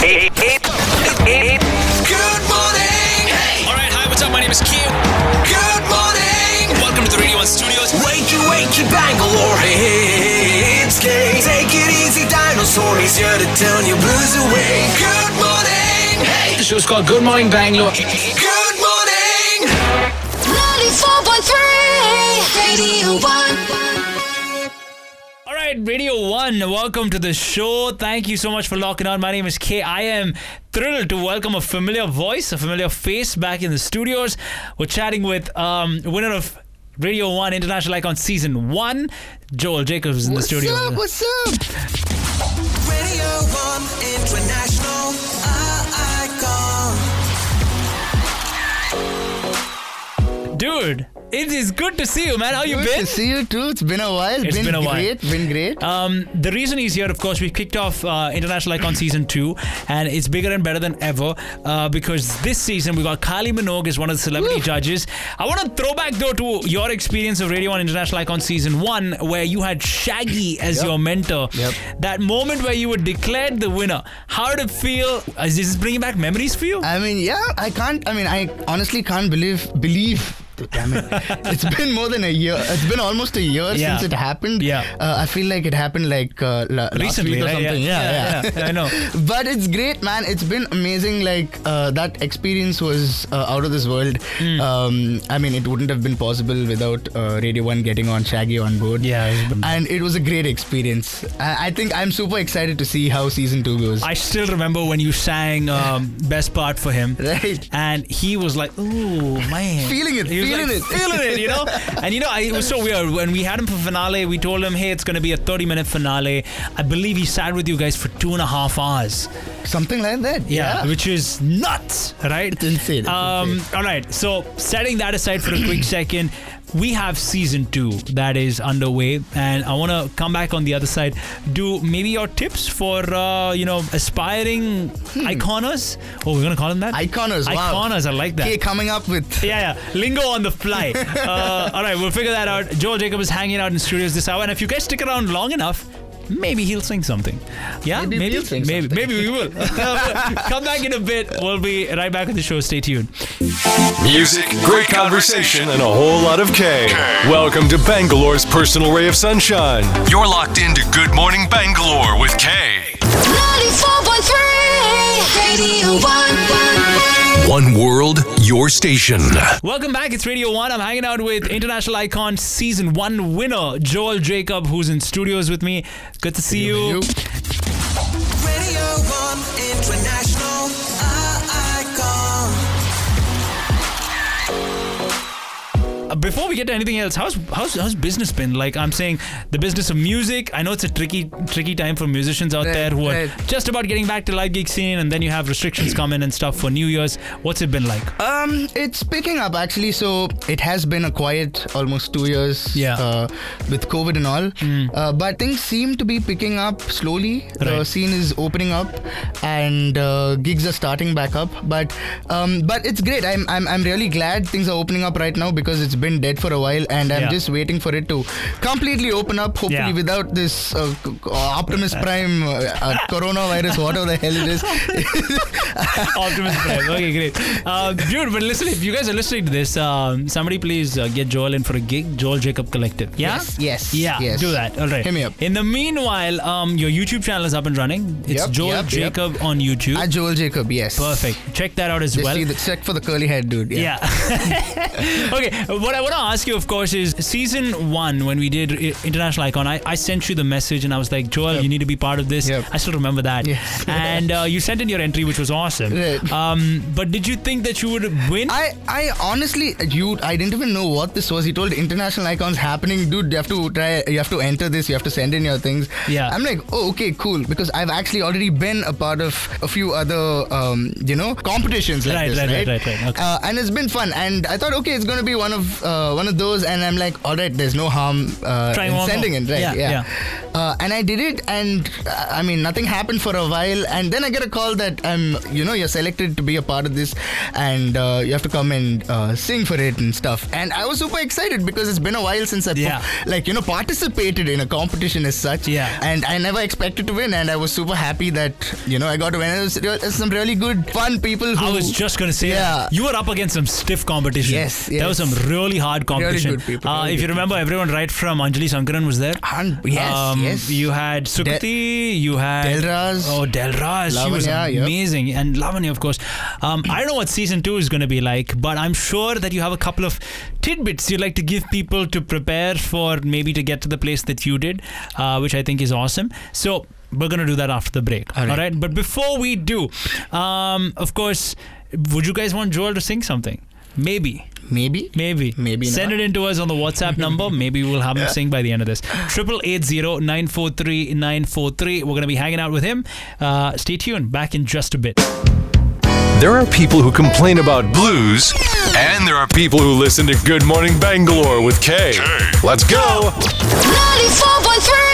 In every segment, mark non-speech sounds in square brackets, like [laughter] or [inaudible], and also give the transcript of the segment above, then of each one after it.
Eight, eight, eight, Good morning. Hey. All right, hi, what's up? My name is Q. Good morning. Welcome to the Radio 1 Studios. Wakey, wakey, Bangalore. Hey, hey it's Kay. Take it easy, dinosaur. He's here to turn your blues away. Good morning. Hey, The show's called Good Morning Bangalore. good right, Radio 1, welcome to the show. Thank you so much for locking on. My name is Kay. I am thrilled to welcome a familiar voice, a familiar face back in the studios. We're chatting with um, winner of Radio 1 International Icon Season 1, Joel Jacobs in the studio. What's up? What's up? Radio 1 International. Icon. Dude, it is good to see you, man. How you been? Good been? to see you too. It's been a while. It's been a while. great. Been great. Um, the reason he's here, of course, we kicked off uh, International Icon Season 2, and it's bigger and better than ever uh, because this season we got Kylie Minogue as one of the celebrity judges. I want to throw back, though, to your experience of Radio 1 International Icon Season 1, where you had Shaggy as Yep. your mentor. Yep. That moment where you were declared the winner, how did it feel? Is this bringing back memories for you? I mean, yeah, I can't. I mean, I honestly can't believe believe. Damn [laughs] it! it's been more than a year. It's been almost a year Yeah. since it happened. Yeah. Uh, I feel like it happened like uh, la- last Recently, week or right? Yeah, something. yeah, yeah, I know. [laughs] but it's great, man. It's been amazing. Like uh, that experience was uh, out of this world. Hmm. Um, I mean, it wouldn't have been possible without uh, Radio One getting on Shaggy on board. Yeah, been- and it was a great experience. I, I think I'm super excited to see how season two goes. I still remember when you sang um, [laughs] Best Part for him. right. and he was like, "Ooh, man, Feeling it, He feeling like, it. feeling it," you know. [laughs] And you know, I, it was so weird when we had him for finale. We told him, "Hey, it's going to be a 30-minute finale." I believe he sat with you guys for two and a half hours. Something like that. Yeah, which is nuts, right? It's insane, it's um, insane. all right. So setting that aside for a quick second. We have season two that is underway, and I want to come back on the other side. Do maybe your tips for uh, you know aspiring iconers? Oh, we're gonna call them that. Iconers. Hmm. Wow. I like that. Okay, coming up with. [laughs] Yeah, yeah. Lingo on the fly. [laughs] Uh, all right, we'll figure that out. Joel Jacob is hanging out in studios this hour, and if you guys stick around long enough, maybe he'll sing something. Yeah, Maybe maybe, we'll sing maybe, something. maybe we will. [laughs] Come back in a bit. We'll be right back with the show. Stay tuned. Music, great conversation, and a whole lot of K. Welcome to Bangalore's personal ray of sunshine. You're locked into Good Morning Bangalore with K. 94.3 Radio 1. One world, your station. Welcome back. It's Radio One. I'm hanging out with International Icon Season One winner Joel Jacob, who's in studios with me. Good to see you. You. Radio 1 International. Before we get to anything else, how's how's how's business been? Like I'm saying, the business of music. I know it's a tricky tricky time for musicians out Right, there who are right. just about getting back to live gig scene, and then you have restrictions come in and stuff for New Year's. What's it been like? Um, it's picking up actually. So it has been a quiet almost two years. Yeah. Uh, with COVID and all, uh, but things seem to be picking up slowly. The scene is opening up, and uh, gigs are starting back up. But um, but it's great. I'm, I'm I'm really glad things are opening up right now because it's been dead for a while, and I'm Yeah. just waiting for it to completely open up. Hopefully, Yeah. without this uh, Optimus Prime uh, uh, coronavirus, whatever the hell it is. [laughs] Optimus Prime. Okay, great. Uh, dude, but listen, if you guys are listening to this, um, somebody please uh, get Joel in for a gig. Joel Jacob Collective. Yeah. Yes, yes, Yeah. yes. Do that. All right. Hit me up. In the meanwhile, um, your YouTube channel is up and running. It's Yep, Joel yep, yep. Jacob on YouTube. Ah, Joel Jacob, yes. Perfect. Check that out as Just well. see the check for the curly head dude. Yeah. Yeah. [laughs] okay. What I want to ask you, of course, is season one when we did International Icon. I, I sent you the message and I was like, Joel, Yep. you need to be part of this. Yep. I still remember that. Yes. And uh, you sent in your entry, which was awesome. Right. Um, but did you think that you would win? I, I honestly, you, I didn't even know what this was. He told international icons happening, dude. You have to try. You have to enter this. You have to send in your things. Yeah. I'm like, oh, okay, cool. Because I've actually already been a part of a few other, um, you know, competitions like Right, this, right, right, right, right, right. Okay. Uh, and it's been fun. And I thought, okay, it's going to be one of uh, one of those, and I'm like, all right, there's no harm uh, in sending more. it, right? Yeah, yeah. Uh, and I did it, and uh, I mean, nothing happened for a while, and then I get a call that I'm, you know, you're selected to be a part of this, and uh, you have to come and uh, sing for it and stuff. And I was super excited because it's been a while since I, Yeah. like, you know, participated in a competition as such. Yeah. And I never expected to win, and I was super happy that you know I got to win. It was, it was some really good, fun people. Who, I was just going to say, Yeah. you were up against some stiff competition. Yes, There was some really hard competition. good people, Uh, really if you remember, everyone right from Anjali Sankaran was there. And- yes, Um, yes. You had Sukati, you had Delraz. Oh, Delraz. She was Lavanya, yep. amazing. And Lavanya, of course. Um, I don't know what season two is going to be like, but I'm sure that you have a couple of tidbits you'd like to give people to prepare for maybe to get to the place that you did, uh, which I think is awesome. So we're going to do that after the break. All right. All right. But before we do, um, of course, would you guys want Joel to sing something? Maybe. maybe, Maybe. Maybe not. Send not. it in to us on the WhatsApp number. [laughs] Maybe we'll have him sing by the end of this. Triple eight zero nine four three nine four three. We're gonna be hanging out with him. Uh, stay tuned. Back in just a bit. There are people who complain about blues, and there are people who listen to Good Morning Bangalore with Kay. Let's go! 94.3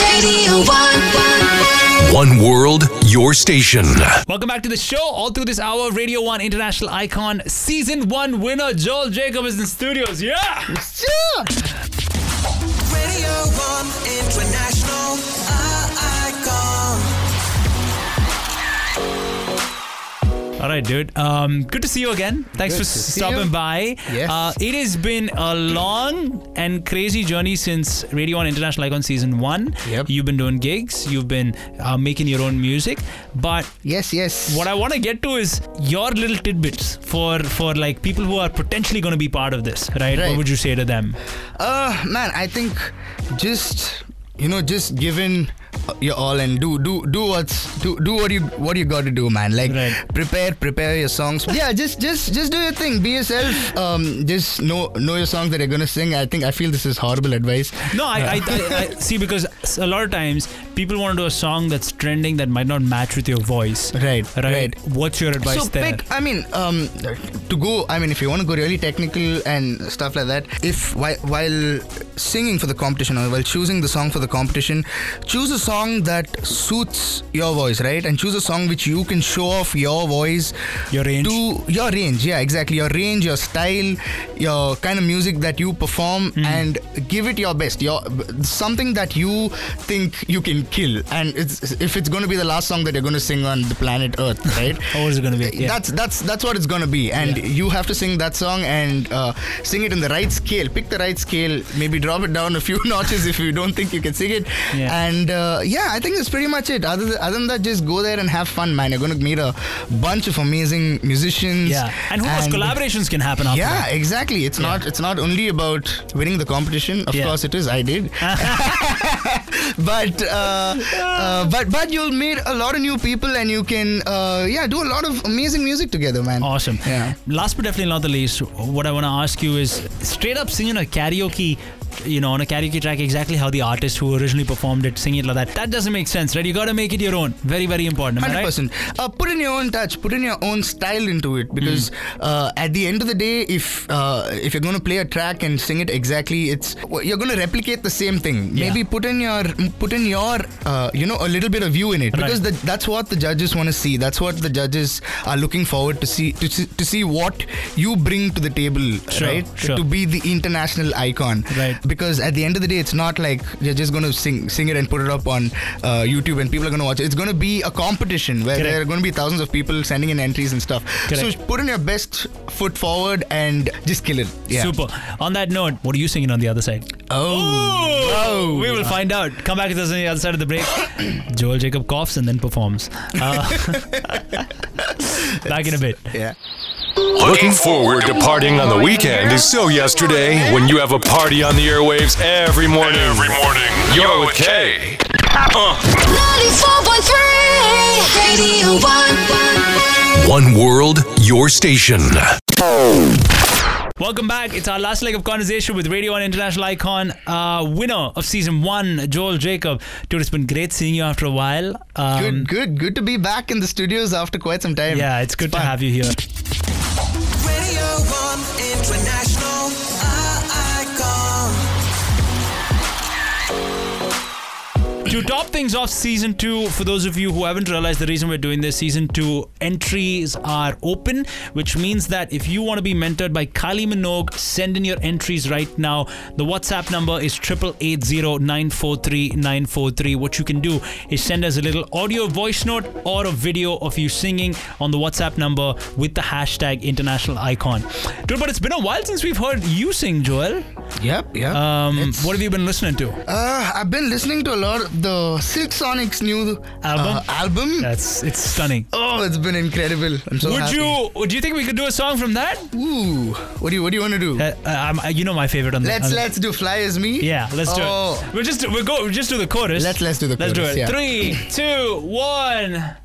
Radio 1. One world, your station. Welcome back to the show. All through this hour, Radio One International Icon Season One winner Joel Jacob is in studios. Yeah. Sure. Radio 1 International All right, dude. Um, good to see you again. Thanks Good for stopping you. by. Yes. Uh, it has been a long and crazy journey since Radio One International Icon Season One. Yep. You've been doing gigs. You've been uh, making your own music, but Yes, yes. what I want to get to is your little tidbits for for like people who are potentially going to be part of this, right? right? What would you say to them? Uh, man, I think just you know, just giving your all and do do do what's do do what you what you got to do, man. Like Right. prepare prepare your songs. Yeah, just just just do your thing. Be yourself. Um, just know know your songs that you're gonna sing. I think I feel this is horrible advice. No, I, I, I, I [laughs] see because a lot of times people want to do a song that's trending that might not match with your voice. Right, Right. right. What's your advice so there? pick. I mean, um, to go. I mean, if you want to go really technical and stuff like that, if while, while singing for the competition or while choosing the song for the competition, choose a song that suits your voice, right? And choose a song which you can show off your voice, Your range. to your range. Yeah, exactly. Your range, your style, your kind of music that you perform, Hmm. and give it your best. Your something that you think you can kill. And it's if it's going to be the last song that you're going to sing on the planet Earth, [laughs] right? Or is it gonna be? Yeah. That's that's that's what it's gonna be, and Yeah. you have to sing that song and uh, sing it in the right scale. Pick the right scale. Maybe drop it down a few [laughs] notches if you don't think you can sing it. Yeah. And uh, yeah, I think that's pretty much it. Other than, other than that, just go there and have fun, man. You're gonna meet a bunch of amazing musicians. yeah. And who knows? Collaborations can happen after Yeah, that. exactly. It's not it's not only about winning the competition. Of Yeah. course, it is. I did. [laughs] [laughs] but uh, uh, but but you'll meet a lot of new people and you can uh, yeah do a lot of amazing music together, man. Awesome. Yeah. Last but definitely not the least, what I want to ask you is straight up singing a karaoke, you know, on a karaoke track exactly how the artist who originally performed it sing it like that. That doesn't make sense, right? You got to make it your own. Very, very important. Hundred right? percent. Uh, put in your own touch. Put in your own style into it because Hmm. uh, at the end of the day, if uh, if you're going to play a track and sing it exactly, it's you're going to replicate the same thing. Yeah. Maybe put in your put in your uh, you know a little bit of you in it because Right. the, that's what the judges want to see. That's what the judges are looking forward to see to see, to see what you bring to the table, Sure, right? sure. To be the international icon, Right. Because at the end of the day, it's not like you're just going to sing sing it and put it up on uh, YouTube and people are going to watch it. It's going to be a competition where Correct. there are going to be thousands of people sending in entries and stuff. Correct. So put in your best foot forward and just kill it. Yeah. Super. On that note, what are you singing on the other side? Oh. We will find out. Come back with us on the other side of the break. [coughs] Joel Jacob coughs and then performs. Uh, [laughs] back in a bit. Yeah. Looking forward to partying on the weekend is so yesterday when you have a party on the airwaves every morning. Every morning. You're with Kay. 94.3 Radio 1. One world, your station. Welcome back. It's our last leg of conversation with Radio 1 International Icon, uh, winner of season one, Joel Jacob. Dude, it's been great seeing you after a while. Um, Good, good, good to be back in the studios after quite some time. Yeah, it's good to fun. have you here. Radio 1 To top things off, season two, for those of you who haven't realized the reason we're doing this, season two entries are open, which means that if you want to be mentored by Kylie Minogue, send in your entries right now. The WhatsApp number is triple eight zero nine four three nine four three. What you can do is send us a little audio voice note or a video of you singing on the WhatsApp number with the hashtag international icon. Dude, but it's been a while since we've heard you sing, Joel. Yep, yep. Um, what have you been listening to? Uh, I've been listening to a lot of the Silk Sonic's new Album? Uh, album. That's it's stunning. Oh, it's been incredible. I'm so Would happy. you? Do you think we could do a song from that? Ooh, what do you What do you want to do? Uh, um, uh, you know my favorite on the. let's Let's do "Fly as Me." Yeah, let's do Oh. it. We'll just we'll go. We'll just do the chorus. Let's- let's do the chorus. Let's do it. yeah. Three, two, one.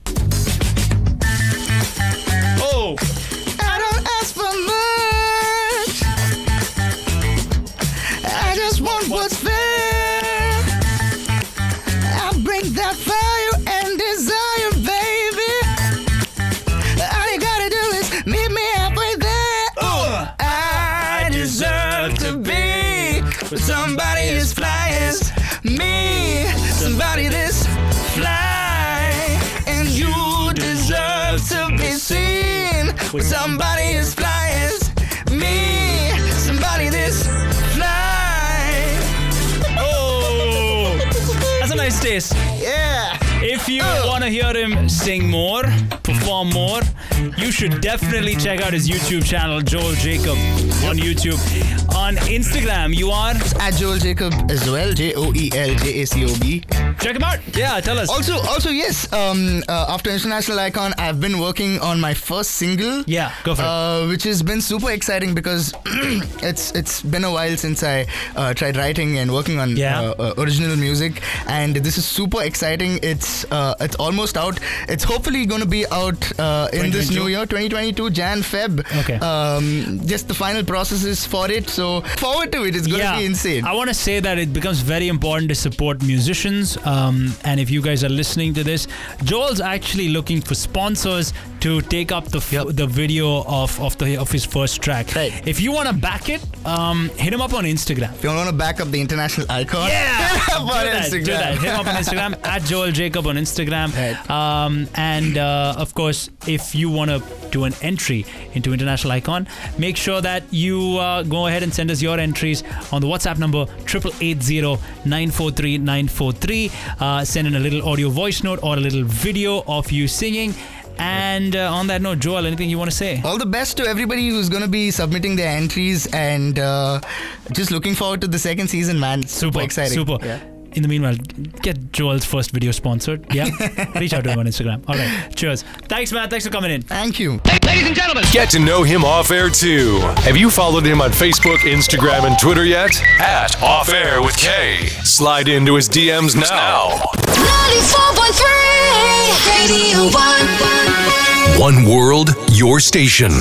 Be seen somebody as fly as me. Somebody this fly. oh, that's a nice taste. Yeah. If you oh. want to hear him sing more, perform more, you should definitely check out his YouTube channel, Joel Jacob, on YouTube. On Instagram, you are. At Joel Jacob as well. J O E L J A C O B. Check him out. Yeah, tell us. Also, also yes. Um, uh, after International Icon, I've been working on my first single. Yeah, go for it. Uh, which has been super exciting because [clears throat] it's it's been a while since I uh, tried writing and working on Yeah. uh, uh, original music, and this is super exciting. It's uh, it's almost out. It's hopefully going to be out uh, in this new year, 2022, Jan Feb. Okay. Um, just the final processes for it. So forward to it. It's going to be insane. I want to say that it becomes very important to support musicians. Um, and if you guys are listening to this, Joel's actually looking for sponsors to take up the f- Yep. the video of of the of his first track. Right. If you want to back it, um, hit him up on Instagram. if you want to back up the international icon, Yeah, [laughs] on do that, Instagram. do that. Hit him up on Instagram at Joel Jacob on Instagram. Right. Um, and uh, of course, if you want to do an entry into International Icon, make sure that you uh, go ahead and send us your entries on the WhatsApp number triple eight zero nine four three nine four three. Uh, Send in a little audio voice note or a little video of you singing. And uh, on that note, Joel, anything you want to say? All the best to everybody who's going to be submitting their entries and uh, just looking forward to the second season, man. Super, exciting. Super. Yeah. In the meanwhile, get Joel's first video sponsored. Yeah. [laughs] Reach out to him on Instagram. All right. Cheers. Thanks, man. Thanks for coming in. Thank you. Hey, ladies and gentlemen. Get to know him off air too. Have you followed him on Facebook, Instagram, and Twitter yet? At Off Air with K. Slide into his DMs now. 94.3 Radio 1. One world, your station.